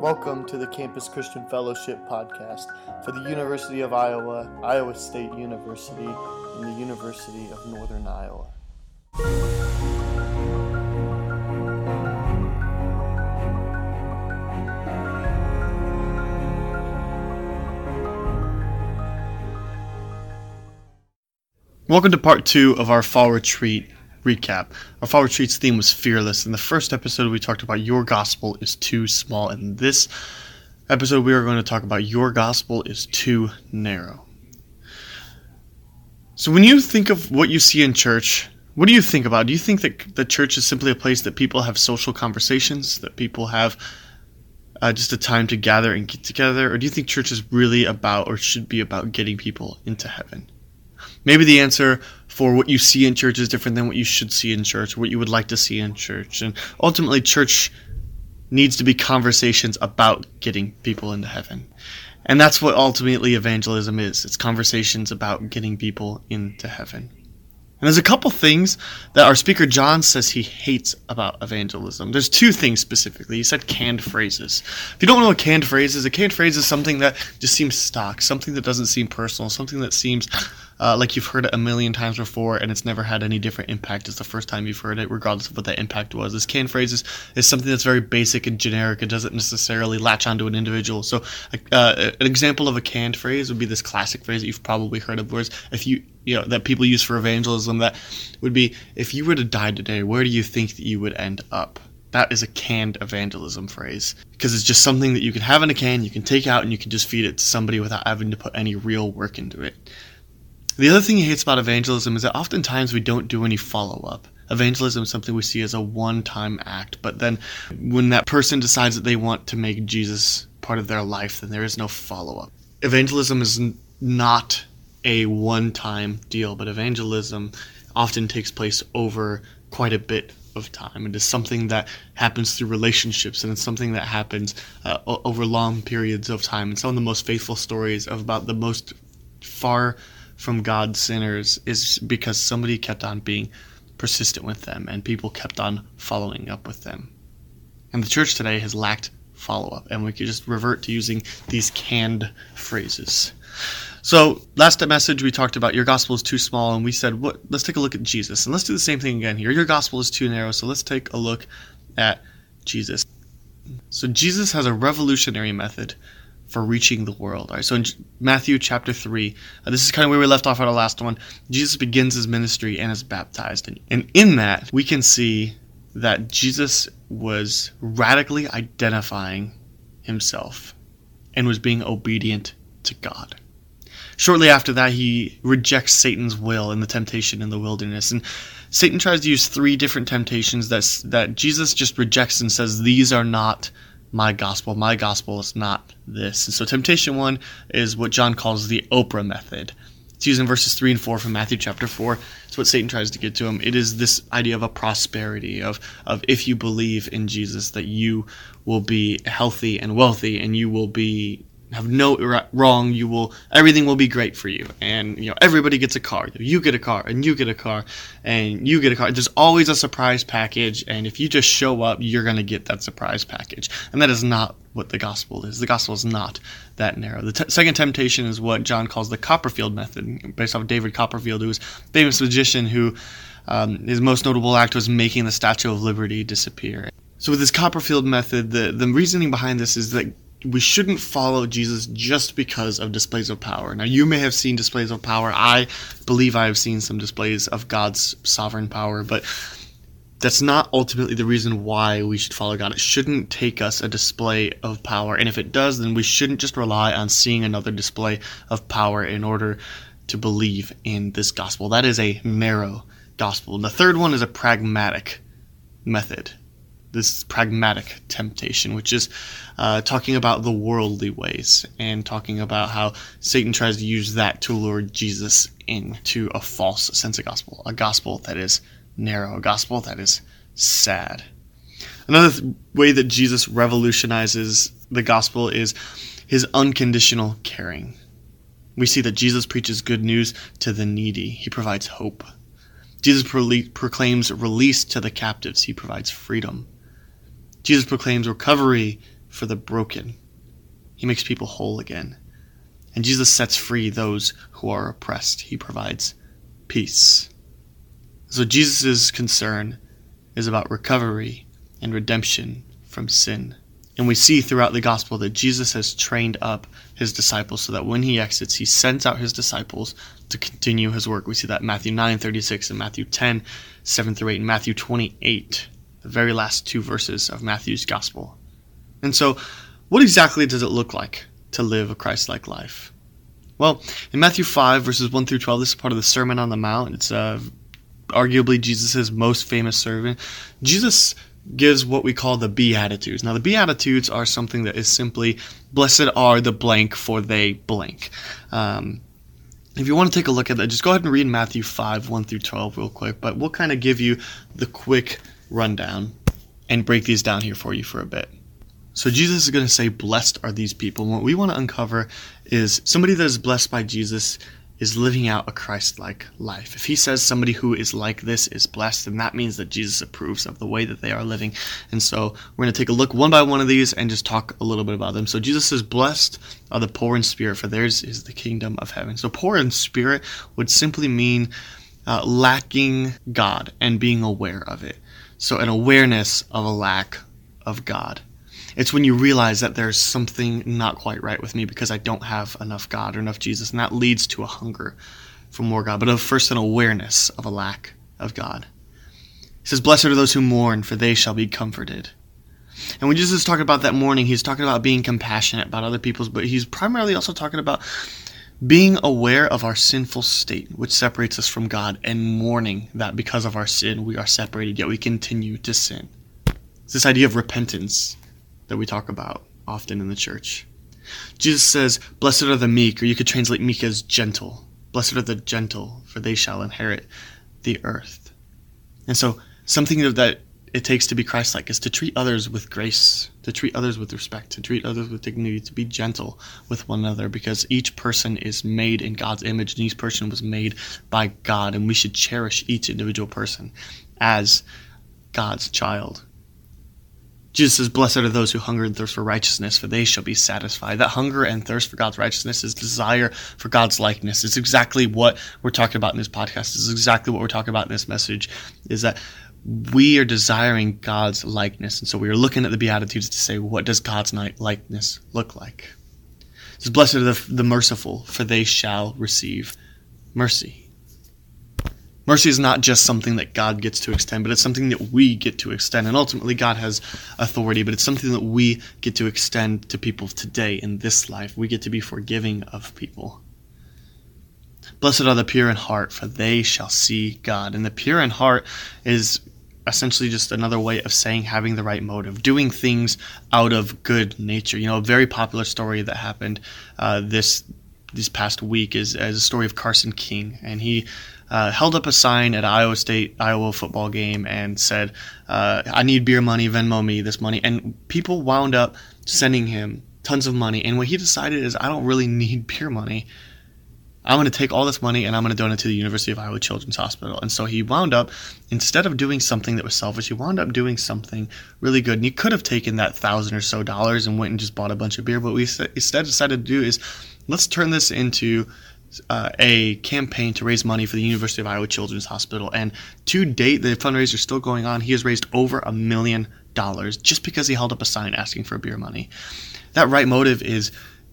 Welcome to the Campus Christian Fellowship podcast for the University of Iowa, Iowa State University, and the University of Northern Iowa. Welcome to part two of our fall retreat recap. Our fall retreat's theme was fearless. In the first episode, we talked about your gospel is too small. In this episode, we are going to talk about your gospel is too narrow. So, when you think of what you see in church, what do you think about? Do you think that the church is simply a place that people have social conversations, that people have uh, just a time to gather and get together? Or do you think church is really about or should be about getting people into heaven? maybe the answer for what you see in church is different than what you should see in church, what you would like to see in church. And ultimately, church needs to be conversations about getting people into heaven. And that's what ultimately evangelism is it's conversations about getting people into heaven. And there's a couple things that our speaker John says he hates about evangelism. There's two things specifically. He said canned phrases. If you don't know what canned phrase is, a canned phrase is something that just seems stock, something that doesn't seem personal, something that seems uh, like you've heard it a million times before and it's never had any different impact as the first time you've heard it, regardless of what that impact was. This canned phrase is, is something that's very basic and generic. It doesn't necessarily latch onto an individual. So, uh, an example of a canned phrase would be this classic phrase that you've probably heard of, whereas if you you know that people use for evangelism, that would be if you were to die today, where do you think that you would end up? That is a canned evangelism phrase because it's just something that you can have in a can, you can take out, and you can just feed it to somebody without having to put any real work into it. The other thing he hates about evangelism is that oftentimes we don't do any follow up. Evangelism is something we see as a one time act, but then when that person decides that they want to make Jesus part of their life, then there is no follow up. Evangelism is not a one time deal, but evangelism often takes place over quite a bit of time. It is something that happens through relationships, and it's something that happens uh, over long periods of time. And some of the most faithful stories about the most far from God's sinners is because somebody kept on being persistent with them and people kept on following up with them. And the church today has lacked follow up, and we could just revert to using these canned phrases. So, last message we talked about your gospel is too small, and we said, "What? Let's take a look at Jesus, and let's do the same thing again here. Your gospel is too narrow, so let's take a look at Jesus." So, Jesus has a revolutionary method for reaching the world. All right, so in Matthew chapter 3, uh, this is kind of where we left off at our last one. Jesus begins his ministry and is baptized. And, and in that, we can see that Jesus was radically identifying himself and was being obedient to God. Shortly after that, he rejects Satan's will in the temptation in the wilderness. And Satan tries to use three different temptations that, that Jesus just rejects and says, These are not my gospel. My gospel is not this. And so temptation one is what John calls the Oprah method. It's used in verses 3 and 4 from Matthew chapter 4. It's what Satan tries to get to him. It is this idea of a prosperity, of, of if you believe in Jesus, that you will be healthy and wealthy and you will be have no wrong. You will everything will be great for you, and you know everybody gets a car. You get a car, and you get a car, and you get a car. There's always a surprise package, and if you just show up, you're gonna get that surprise package, and that is not what the gospel is. The gospel is not that narrow. The t- second temptation is what John calls the Copperfield method, based off of David Copperfield, who was a famous magician who um, his most notable act was making the Statue of Liberty disappear. So with this Copperfield method, the, the reasoning behind this is that we shouldn't follow Jesus just because of displays of power. Now, you may have seen displays of power. I believe I have seen some displays of God's sovereign power, but that's not ultimately the reason why we should follow God. It shouldn't take us a display of power. And if it does, then we shouldn't just rely on seeing another display of power in order to believe in this gospel. That is a narrow gospel. The third one is a pragmatic method this pragmatic temptation, which is uh, talking about the worldly ways and talking about how Satan tries to use that to lure Jesus into a false sense of gospel, a gospel that is narrow, a gospel that is sad. Another th- way that Jesus revolutionizes the gospel is his unconditional caring. We see that Jesus preaches good news to the needy. He provides hope. Jesus pro- proclaims release to the captives. He provides freedom. Jesus proclaims recovery for the broken. He makes people whole again. And Jesus sets free those who are oppressed. He provides peace. So Jesus' concern is about recovery and redemption from sin. And we see throughout the gospel that Jesus has trained up his disciples so that when he exits, he sends out his disciples to continue his work. We see that in Matthew 9 36 and Matthew 10 7 through 8 and Matthew 28, the very last two verses of Matthew's gospel. And so, what exactly does it look like to live a Christ like life? Well, in Matthew 5, verses 1 through 12, this is part of the Sermon on the Mount. It's uh, arguably Jesus' most famous sermon. Jesus gives what we call the Beatitudes. Now, the Beatitudes are something that is simply, blessed are the blank for they blank. Um, if you want to take a look at that, just go ahead and read Matthew 5, 1 through 12 real quick, but we'll kind of give you the quick rundown and break these down here for you for a bit. So Jesus is going to say, blessed are these people. And what we want to uncover is somebody that is blessed by Jesus is living out a Christ like life. If he says somebody who is like this is blessed, then that means that Jesus approves of the way that they are living. And so we're going to take a look one by one of these and just talk a little bit about them. So Jesus says, Blessed are the poor in spirit, for theirs is the kingdom of heaven. So poor in spirit would simply mean uh, lacking God and being aware of it. So an awareness of a lack of God. It's when you realize that there's something not quite right with me because I don't have enough God or enough Jesus, and that leads to a hunger for more God, but of first an awareness of a lack of God. He says, Blessed are those who mourn, for they shall be comforted. And when Jesus is talking about that mourning, he's talking about being compassionate about other people's, but he's primarily also talking about being aware of our sinful state, which separates us from God, and mourning that because of our sin we are separated, yet we continue to sin. It's this idea of repentance that we talk about often in the church. Jesus says, Blessed are the meek, or you could translate meek as gentle. Blessed are the gentle, for they shall inherit the earth. And so, something that it takes to be Christ like is to treat others with grace, to treat others with respect, to treat others with dignity, to be gentle with one another, because each person is made in God's image, and each person was made by God, and we should cherish each individual person as God's child. Jesus says, Blessed are those who hunger and thirst for righteousness, for they shall be satisfied. That hunger and thirst for God's righteousness is desire for God's likeness. It's exactly what we're talking about in this podcast. It's exactly what we're talking about in this message, is that we are desiring God's likeness. And so we are looking at the Beatitudes to say, what does God's likeness look like? It says, Blessed are the, the merciful, for they shall receive mercy. Mercy is not just something that God gets to extend, but it's something that we get to extend. And ultimately, God has authority, but it's something that we get to extend to people today in this life. We get to be forgiving of people. Blessed are the pure in heart, for they shall see God. And the pure in heart is essentially just another way of saying having the right motive, doing things out of good nature. You know, a very popular story that happened uh, this this past week is, is a story of Carson King, and he uh, held up a sign at Iowa State Iowa football game and said, uh, "I need beer money, Venmo me this money." And people wound up sending him tons of money. And what he decided is, I don't really need beer money. I'm going to take all this money and I'm going to donate to the University of Iowa Children's Hospital. And so he wound up, instead of doing something that was selfish, he wound up doing something really good. And he could have taken that thousand or so dollars and went and just bought a bunch of beer. But we instead decided to do is let's turn this into uh, a campaign to raise money for the University of Iowa Children's Hospital. And to date, the fundraiser is still going on. He has raised over a million dollars just because he held up a sign asking for beer money. That right motive is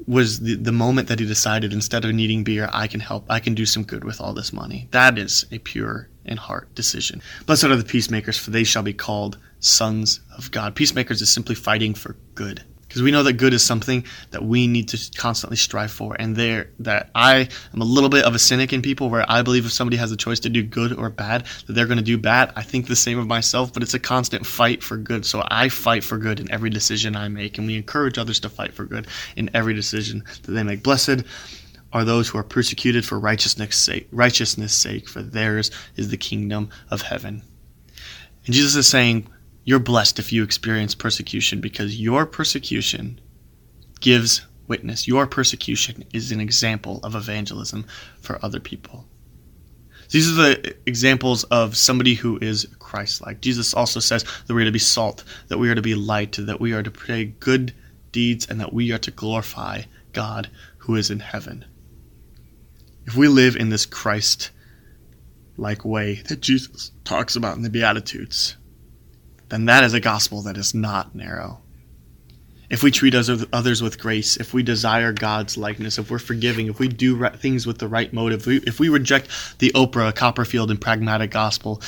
was the, the moment that he decided instead of needing beer, I can help, I can do some good with all this money. That is a pure in heart decision. Blessed are the peacemakers, for they shall be called sons of God. Peacemakers is simply fighting for good because we know that good is something that we need to constantly strive for. And there that i am a little bit of a cynic in people where i believe if somebody has a choice to do good or bad that they're going to do bad. I think the same of myself but it's a constant fight for good. So i fight for good in every decision i make and we encourage others to fight for good in every decision that they make. Blessed are those who are persecuted for righteousness sake righteousness sake for theirs is the kingdom of heaven. And jesus is saying you're blessed if you experience persecution because your persecution gives witness. Your persecution is an example of evangelism for other people. These are the examples of somebody who is Christ like. Jesus also says that we are to be salt, that we are to be light, that we are to pray good deeds and that we are to glorify God who is in heaven. If we live in this Christ like way that Jesus talks about in the Beatitudes, then that is a gospel that is not narrow. If we treat others with grace, if we desire God's likeness, if we're forgiving, if we do things with the right motive, if we reject the Oprah, Copperfield, and pragmatic gospel,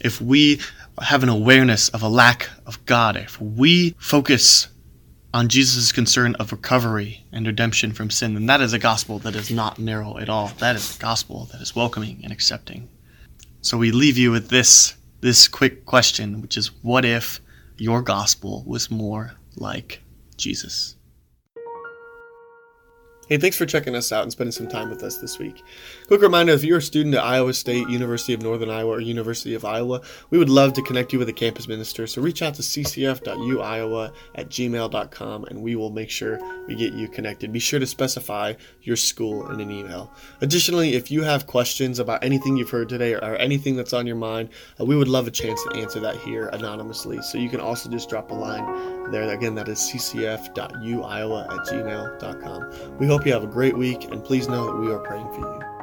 if we have an awareness of a lack of God, if we focus on Jesus' concern of recovery and redemption from sin, then that is a gospel that is not narrow at all. That is a gospel that is welcoming and accepting. So we leave you with this this quick question, which is what if your gospel was more like Jesus? Hey, thanks for checking us out and spending some time with us this week. Quick reminder if you're a student at Iowa State, University of Northern Iowa, or University of Iowa, we would love to connect you with a campus minister. So reach out to ccf.uiowa at gmail.com and we will make sure we get you connected. Be sure to specify your school in an email. Additionally, if you have questions about anything you've heard today or, anything that's on your mind, uh, we would love a chance to answer that here anonymously. So you can also just drop a line there. Again, that is ccf.uiowa at gmail.com. We hope hope you have a great week, and please know that we are praying for you.